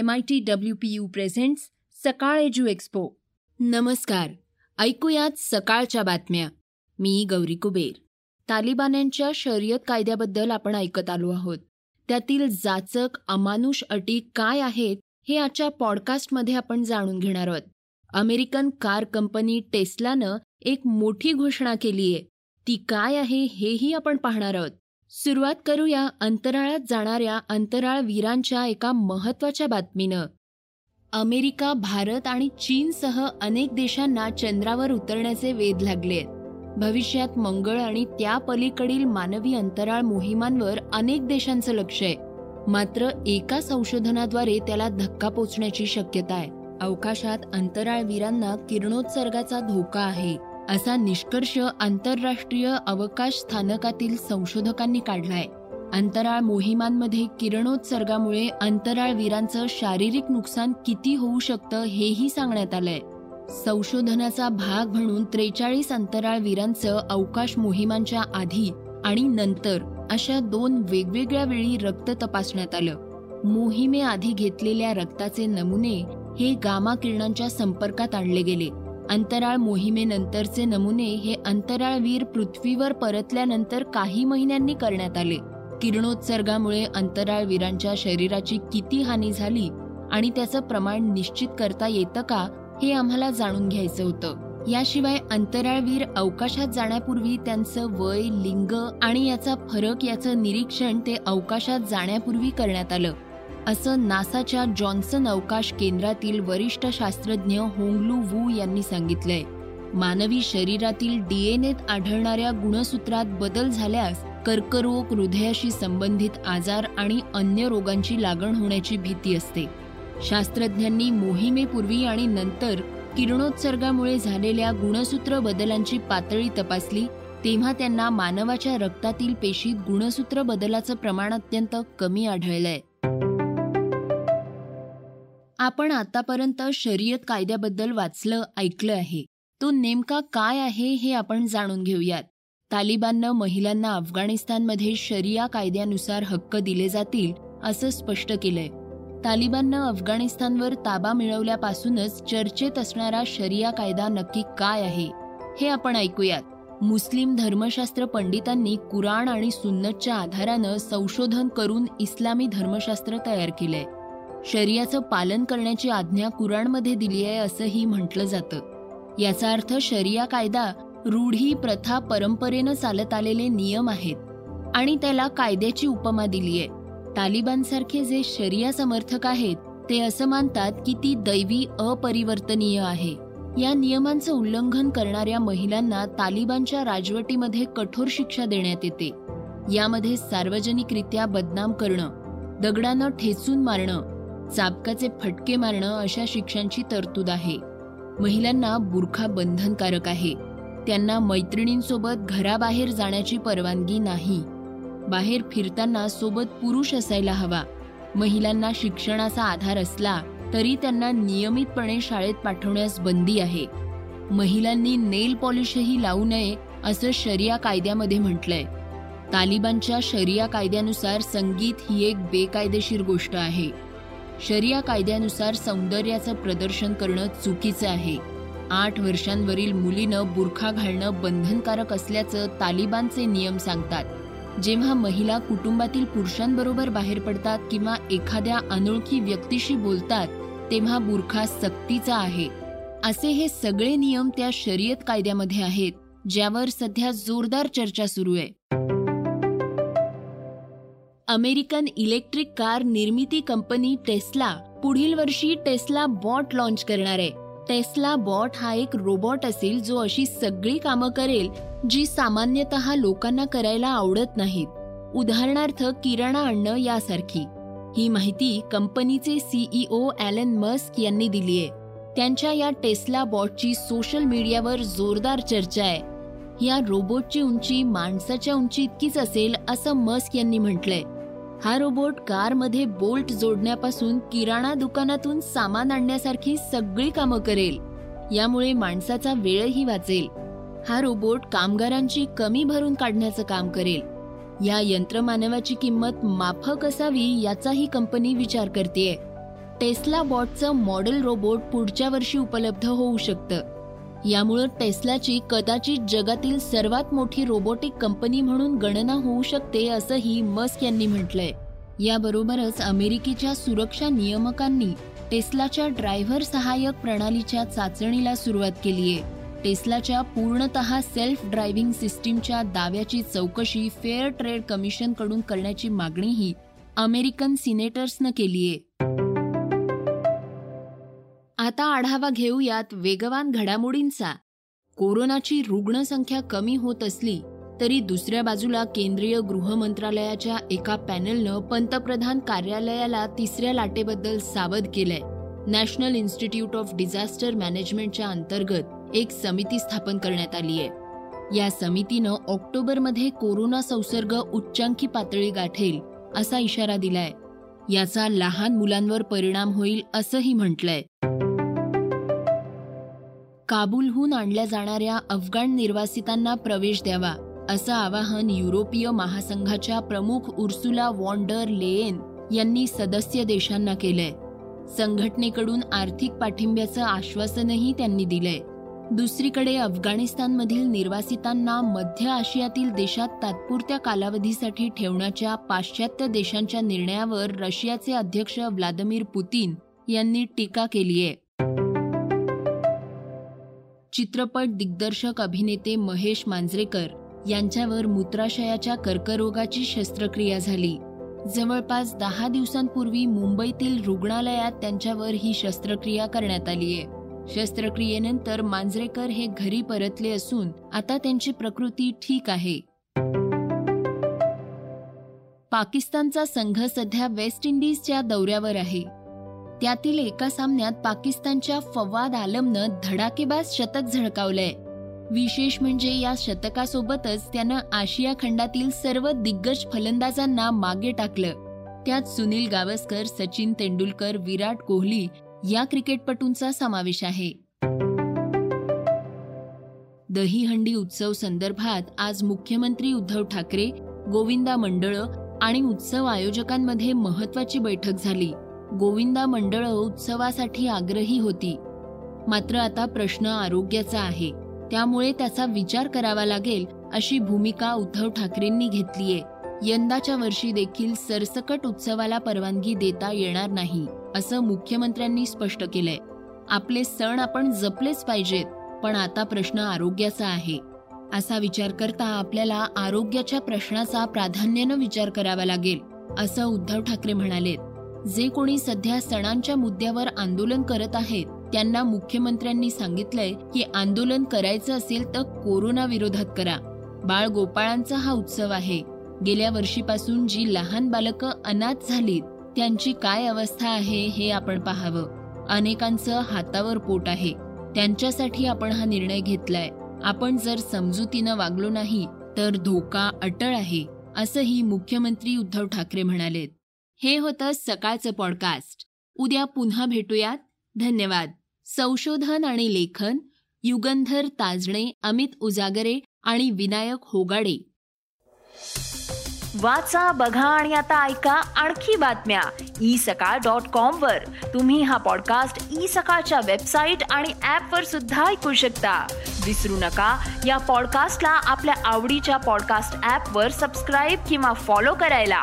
M I T W P U presents Sakal edu expo नमस्कार. ऐकूयात सकाळच्या बातम्या. मी गौरी कुबेर. तालिबान यांच्या शर्यत कायद्याबद्दल आपण ऐकत आलो आहोत. त्यातील जाचक अमानुष अटी काय आहेत हे आजच्या पॉडकास्टमध्ये आपण जाणून घेणार आहोत. अमेरिकन कार कंपनी टेस्लानं एक मोठी घोषणा केली आहे ती काय आहे हेही आपण पाहणार आहोत. सुरुवात करूया अंतराळात जाणाऱ्या अंतराळ वीरांच्या एका महत्त्वाच्या बातमीनं. अमेरिका भारत आणि चीनसह अनेक देशांना चंद्रावर उतरण्याचे वेध लागले भविष्यात मंगळ आणि त्या पलीकडील मानवी अंतराळ मोहिमांवर अनेक देशांचं लक्ष आहे. मात्र एका संशोधनाद्वारे त्याला धक्का पोचण्याची शक्यता आहे. अवकाशात अंतराळवीरांना किरणोत्सर्गाचा धोका आहे. असा निष्कर्ष आंतरराष्ट्रीय अवकाश स्थानकातील संशोधकांनी काढलाय. अंतराळ मोहिमांमध्ये किरणोत्सर्गामुळे अंतराळवीरांचं शारीरिक नुकसान किती होऊ शकतं हेही सांगण्यात आलंय. संशोधनाचा भाग म्हणून त्रेचाळीस अंतराळवीरांचं अवकाश मोहिमांच्या आधी आणि नंतर अशा दोन वेगवेगळ्या वेळी रक्त तपासण्यात आलं. मोहिमेआधी घेतलेल्या रक्ताचे नमुने हे गामा किरणांच्या संपर्कात आणले गेले. अंतराळ मोहिमेनंतरचे नमुने हे अंतराळवीर पृथ्वीवर परतल्यानंतर काही महिन्यांनी करण्यात आले. किरणोत्सर्गामुळे अंतराळवीरांच्या शरीराची किती हानी झाली आणि त्याचं प्रमाण निश्चित करता येतं का हे आम्हाला जाणून घ्यायचं होतं. याशिवाय अंतराळवीर अवकाशात जाण्यापूर्वी त्यांचं वय लिंग आणि याचा फरक याचं निरीक्षण ते अवकाशात जाण्यापूर्वी करण्यात आलं. असं नासाच्या जॉन्सन अवकाश केंद्रातील वरिष्ठ शास्त्रज्ञ होंगलू वू यांनी सांगितलंय. मानवी शरीरातील डीएनएत आढळणाऱ्या गुणसूत्रात बदल झाल्यास कर्करोग हृदयाशी संबंधित आजार आणि अन्य रोगांची लागण होण्याची भीती असते. शास्त्रज्ञांनी मोहिमेपूर्वी आणि नंतर किरणोत्सर्गामुळे झालेल्या गुणसूत्र बदलांची पातळी तपासली तेव्हा त्यांना मानवाच्या रक्तातील पेशीत गुणसूत्र बदलाचं प्रमाण अत्यंत कमी आढळलंय. आपण आतापर्यंत शर्यत कायद्याबद्दल वाचलं ऐकलं आहे. तो नेमका काय आहे हे आपण जाणून घेऊयात. तालिबाननं महिलांना अफगाणिस्तानमध्ये शरिया कायद्यानुसार हक्क दिले जातील असं स्पष्ट केलंय. तालिबाननं अफगाणिस्तानवर ताबा मिळवल्यापासूनच चर्चेत असणारा शरिया कायदा नक्की काय आहे हे आपण ऐकूयात. मुस्लिम धर्मशास्त्र पंडितांनी कुराण आणि सुन्नतच्या आधारानं संशोधन करून इस्लामी धर्मशास्त्र तयार केलंय. शरियाचं पालन करण्याची आज्ञा कुराणमध्ये दिली आहे असंही म्हटलं जातं. याचा अर्थ शरिया कायदा रूढी प्रथा परंपरेनं चालत आलेले नियम आहेत आणि त्याला कायद्याची उपमा दिली आहे. तालिबानसारखे जे शरिया समर्थक आहेत ते असं मानतात की ती दैवी अपरिवर्तनीय आहे. या नियमांचं उल्लंघन करणाऱ्या महिलांना तालिबानच्या राजवटीमध्ये कठोर शिक्षा देण्यात येते. यामध्ये सार्वजनिकरित्या बदनाम करणं दगडानं ठेचून मारणं चाबकाचे फटके मारणं अशा शिक्षांची तरतूद आहे. महिलांना बुरखा बंधनकारक आहे. त्यांना मैत्रिणींसोबत घराबाहेर जाण्याची परवानगी नाही. बाहेर फिरताना सोबत पुरुष असायला हवा. महिलांना शिक्षणाचा आधार असला तरी त्यांना नियमितपणे शाळेत पाठवण्यास बंदी आहे. महिलांनी नेल पॉलिशही लावू नये असं शरिया कायद्यामध्ये म्हटलंय. तालिबानच्या शरिया कायद्यानुसार संगीत ही एक बेकायदेशीर गोष्ट आहे. शरिया कायद्यानुसार सौंदर्याचं प्रदर्शन करणं चुकीचं आहे. आठ वर्षांवरील मुलीनं बुरखा घालणं बंधनकारक असल्याचं तालिबानचे नियम सांगतात. जेव्हा महिला कुटुंबातील पुरुषांबरोबर बाहेर पडतात किंवा एखाद्या अनोळखी व्यक्तीशी बोलतात तेव्हा बुरखा सक्तीचा आहे. असे हे सगळे नियम त्या शर्यत कायद्यामध्ये आहेत ज्यावर सध्या जोरदार चर्चा सुरू आहे. अमेरिकन इलेक्ट्रिक कार निर्मिती कंपनी टेस्ला पुढील वर्षी टेस्ला बॉट लॉन्च करणार आहे. टेस्ला बॉट हा एक रोबॉट असेल जो अशी सगळी कामं करेल जी सामान्यतः लोकांना करायला आवडत नाहीत. उदाहरणार्थ किराणा आणणं यासारखी. ही माहिती कंपनीचे सीईओ ॲलन मस्क यांनी दिली आहे. त्यांच्या या टेस्ला बॉटची सोशल मीडियावर जोरदार चर्चा आहे. या रोबोटची उंची माणसाच्या उंची इतकीच असेल असं मस्क यांनी म्हटलंय. हा रोबोट कारमध्ये बोल्ट जोडण्यापासून किराणा दुकानातून सामान आणण्यासारखी सगळी कामं करेल. यामुळे माणसाचा वेळही वाचेल. हा रोबोट कामगारांची कमी भरून काढण्याचं काम करेल. या यंत्रमानवाची किंमत माफक असावी याचाही कंपनी विचार करते टेस्ला बॉटचं मॉडेल रोबोट पुढच्या वर्षी उपलब्ध होऊ शकतं. यामुळं टेस्लाची कदाचित जगातील सर्वात मोठी रोबोटिक कंपनी म्हणून गणना होऊ शकते असंही मस्क यांनी म्हटलंय. याबरोबरच अमेरिकेच्या सुरक्षा नियमकांनी टेस्लाच्या ड्रायव्हर सहाय्यक प्रणालीच्या चाचणीला सुरुवात केली आहे. टेस्लाच्या पूर्णतः सेल्फ ड्रायव्हिंग सिस्टीमच्या दाव्याची चौकशी फेअर ट्रेड कमिशनकडून करण्याची मागणीही अमेरिकन सिनेटर्सनं केलीय आता आढावा घेऊयात वेगवान घडामोडींचा. कोरोनाची रुग्णसंख्या कमी होत असली तरी दुसऱ्या बाजूला केंद्रीय गृह मंत्रालयाच्या एका पॅनलनं पंतप्रधान कार्यालयाला तिसऱ्या लाटेबद्दल सावध केलंय. नॅशनल इन्स्टिट्यूट ऑफ डिझास्टर मॅनेजमेंटच्या अंतर्गत एक समिती स्थापन करण्यात आली आहे. या समितीनं ऑक्टोबरमध्ये कोरोना संसर्ग उच्चांकी पातळी गाठेल असा इशारा दिलाय. याचा लहान मुलांवर परिणाम होईल असंही म्हटलंय. काबूलहून आणल्या जाणाऱ्या अफगाण निर्वासितांना प्रवेश द्यावा असं आवाहन युरोपीय महासंघाच्या प्रमुख उर्सुला वॉन्डर लेएन यांनी सदस्य देशांना केलंय. संघटनेकडून आर्थिक पाठिंब्याचं आश्वासनही त्यांनी दिलंय. दुसरीकडे अफगाणिस्तानमधील निर्वासितांना मध्य आशियातील देशात तात्पुरत्या कालावधीसाठी ठेवण्याच्या पाश्चात्य देशांच्या निर्णयावर रशियाचे अध्यक्ष व्लादिमीर पुतीन यांनी टीका केली आहे चित्रपट दिग्दर्शक अभिनेते महेश मांजरेकर यांच्यावर मूत्राशयाच्या कर्करोगाची शस्त्रक्रिया झाली. जवळपास दहा दिवसांपूर्वी मुंबईतील रुग्णालयात त्यांच्यावर ही शस्त्रक्रिया करण्यात आली आहे. शस्त्रक्रियेनंतर मांजरेकर हे घरी परतले असून आता त्यांची प्रकृती ठीक आहे. पाकिस्तानचा संघ सध्या वेस्ट इंडिजच्या दौऱ्यावर आहे. त्यातील एका सामन्यात पाकिस्तानच्या फवाद आलमनं धडाकेबाज शतक झळकावलंय. विशेष म्हणजे या शतकासोबतच त्यानं आशिया खंडातील सर्व दिग्गज फलंदाजांना मागे टाकलं. त्यात सुनील गावस्कर सचिन तेंडुलकर विराट कोहली या क्रिकेटपटूंचा समावेश आहे. दहीहंडी उत्सव संदर्भात आज मुख्यमंत्री उद्धव ठाकरे गोविंदा मंडळ आणि उत्सव आयोजकांमध्ये महत्वाची बैठक झाली. गोविंदा मंडळ उत्सवासाठी आग्रही होती. मात्र आता प्रश्न आरोग्याचा आहे. त्यामुळे त्याचा विचार करावा लागेल अशी भूमिका उद्धव ठाकरेंनी घेतलीये. यंदाच्या वर्षी देखील सरसकट उत्सवाला परवानगी देता येणार नाही असं मुख्यमंत्र्यांनी स्पष्ट केलंय. आपले सण आपण जपलेच पाहिजेत पण आता प्रश्न आरोग्याचा आहे. असा विचार करता आपल्याला आरोग्याच्या प्रश्नाचा प्राधान्यानं विचार करावा लागेल असं उद्धव ठाकरे म्हणालेत. जे कोणी सध्या सणांच्या मुद्द्यावर आंदोलन करत आहेत त्यांना मुख्यमंत्र्यांनी सांगितलंय की आंदोलन करायचं असेल तर कोरोना विरोधात करा. बाळ गोपाळांचा हा उत्सव आहे. गेल्या वर्षीपासून जी लहान बालकं अनाथ झालीत त्यांची काय अवस्था आहे हे आपण पाहावं. अनेकांचं हातावर पोट आहे. त्यांच्यासाठी आपण हा निर्णय घेतलाय. आपण जर समजुतीनं वागलो नाही तर धोका अटळ आहे असंही मुख्यमंत्री उद्धव ठाकरे म्हणालेत. हे होतं सकाळचं पॉडकास्ट उद्या पुन्हा भेटूयात. धन्यवाद. संशोधन आणि लेखन युगंधर ताजणे अमित उजागरे आणि विनायक होगाडे. वाचा बघा आणि आता ऐका आणखी बातम्या. ई सकाळ डॉट कॉम वर. तुम्ही हा पॉडकास्ट ई सकाळच्या वेबसाईट आणि ऍप वर सुद्धा ऐकू शकता. विसरू नका या पॉडकास्टला आपल्या आवडीच्या पॉडकास्ट ऍप वर सबस्क्राईब किंवा फॉलो करायला.